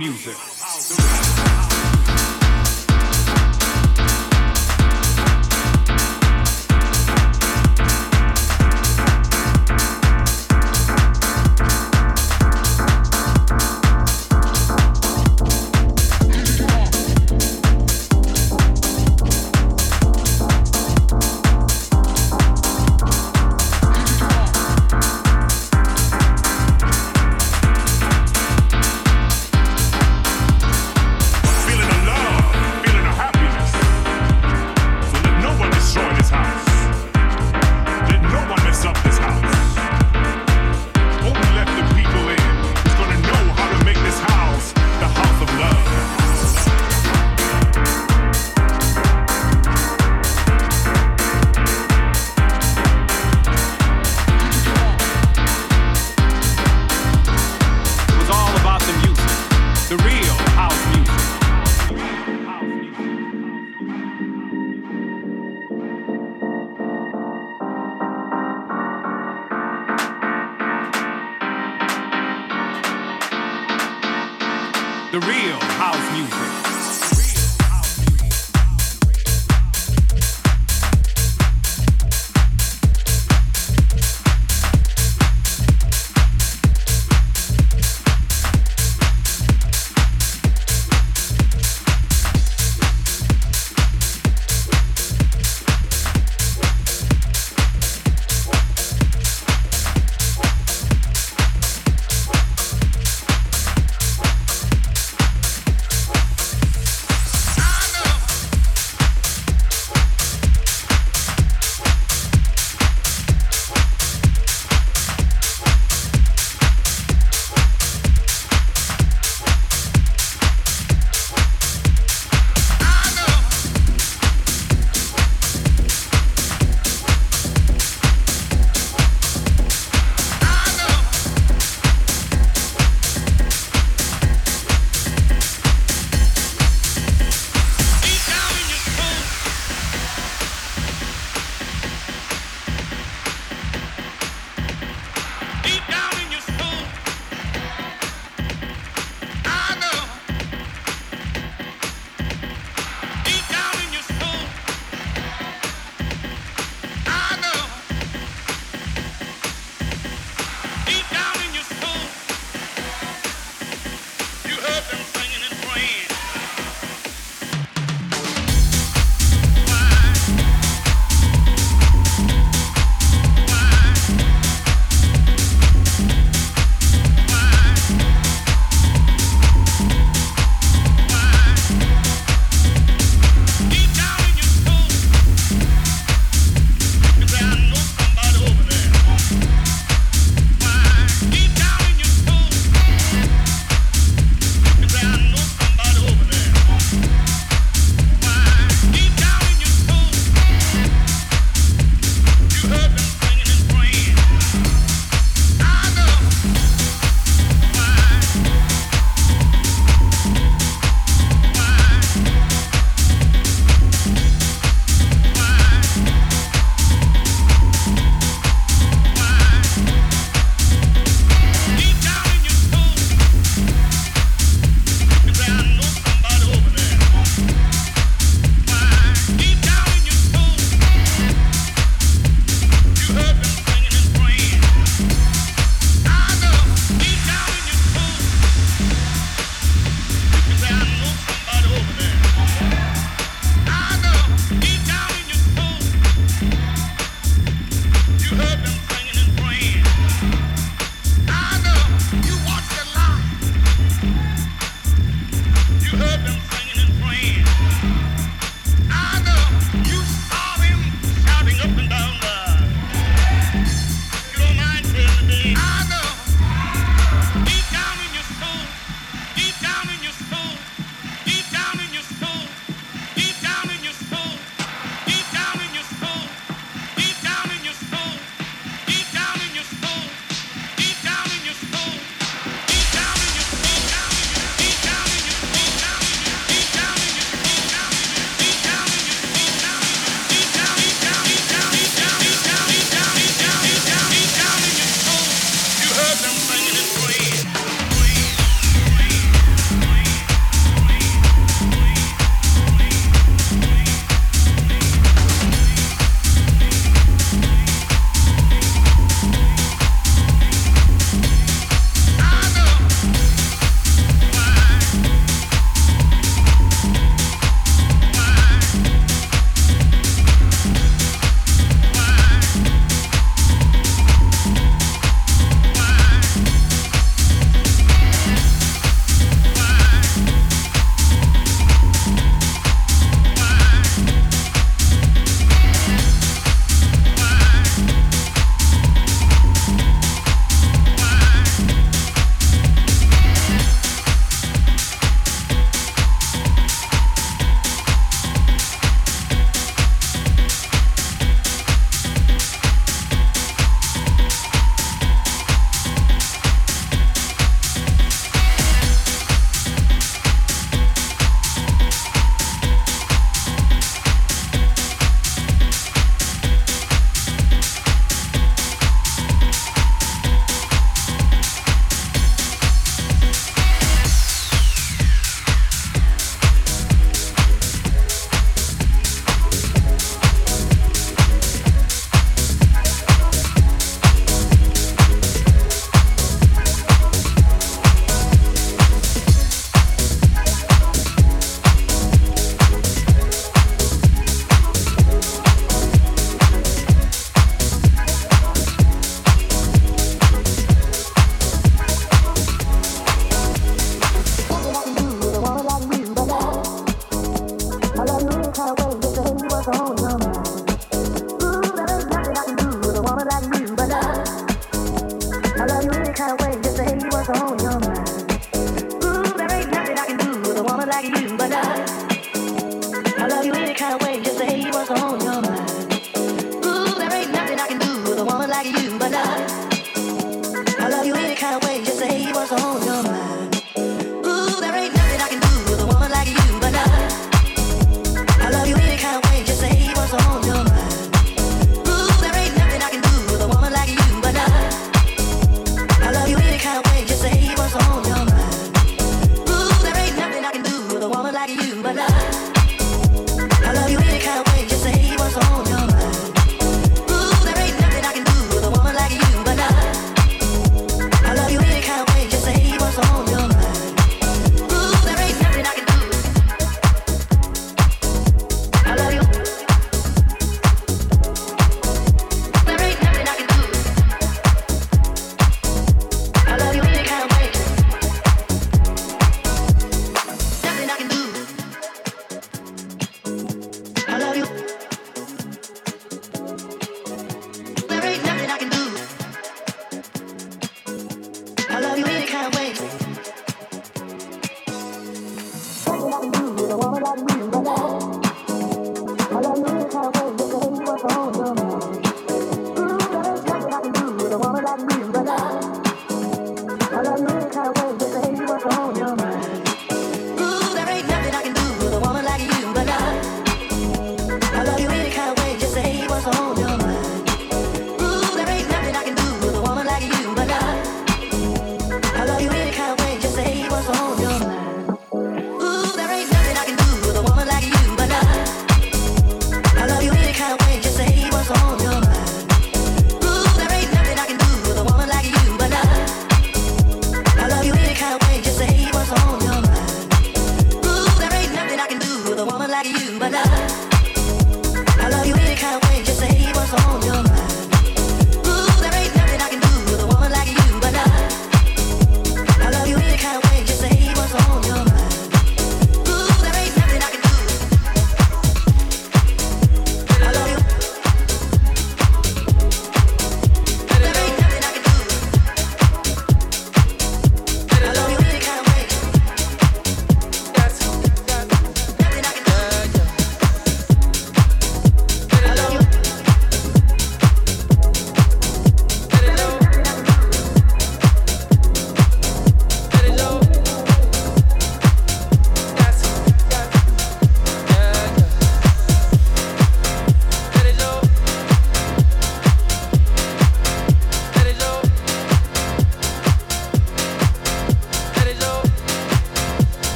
music.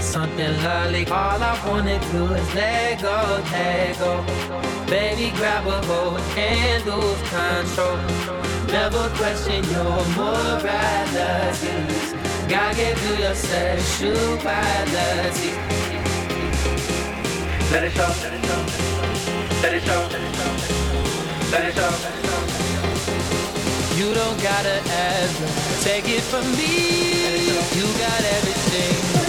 got something lovely. All I wanna do is let go, let go. Baby, grab a hold and lose control. Never question your morality. God gave you your sexuality. Let it show, let it show, let it show, let it show. You don't gotta ask, take it from me. You got everything.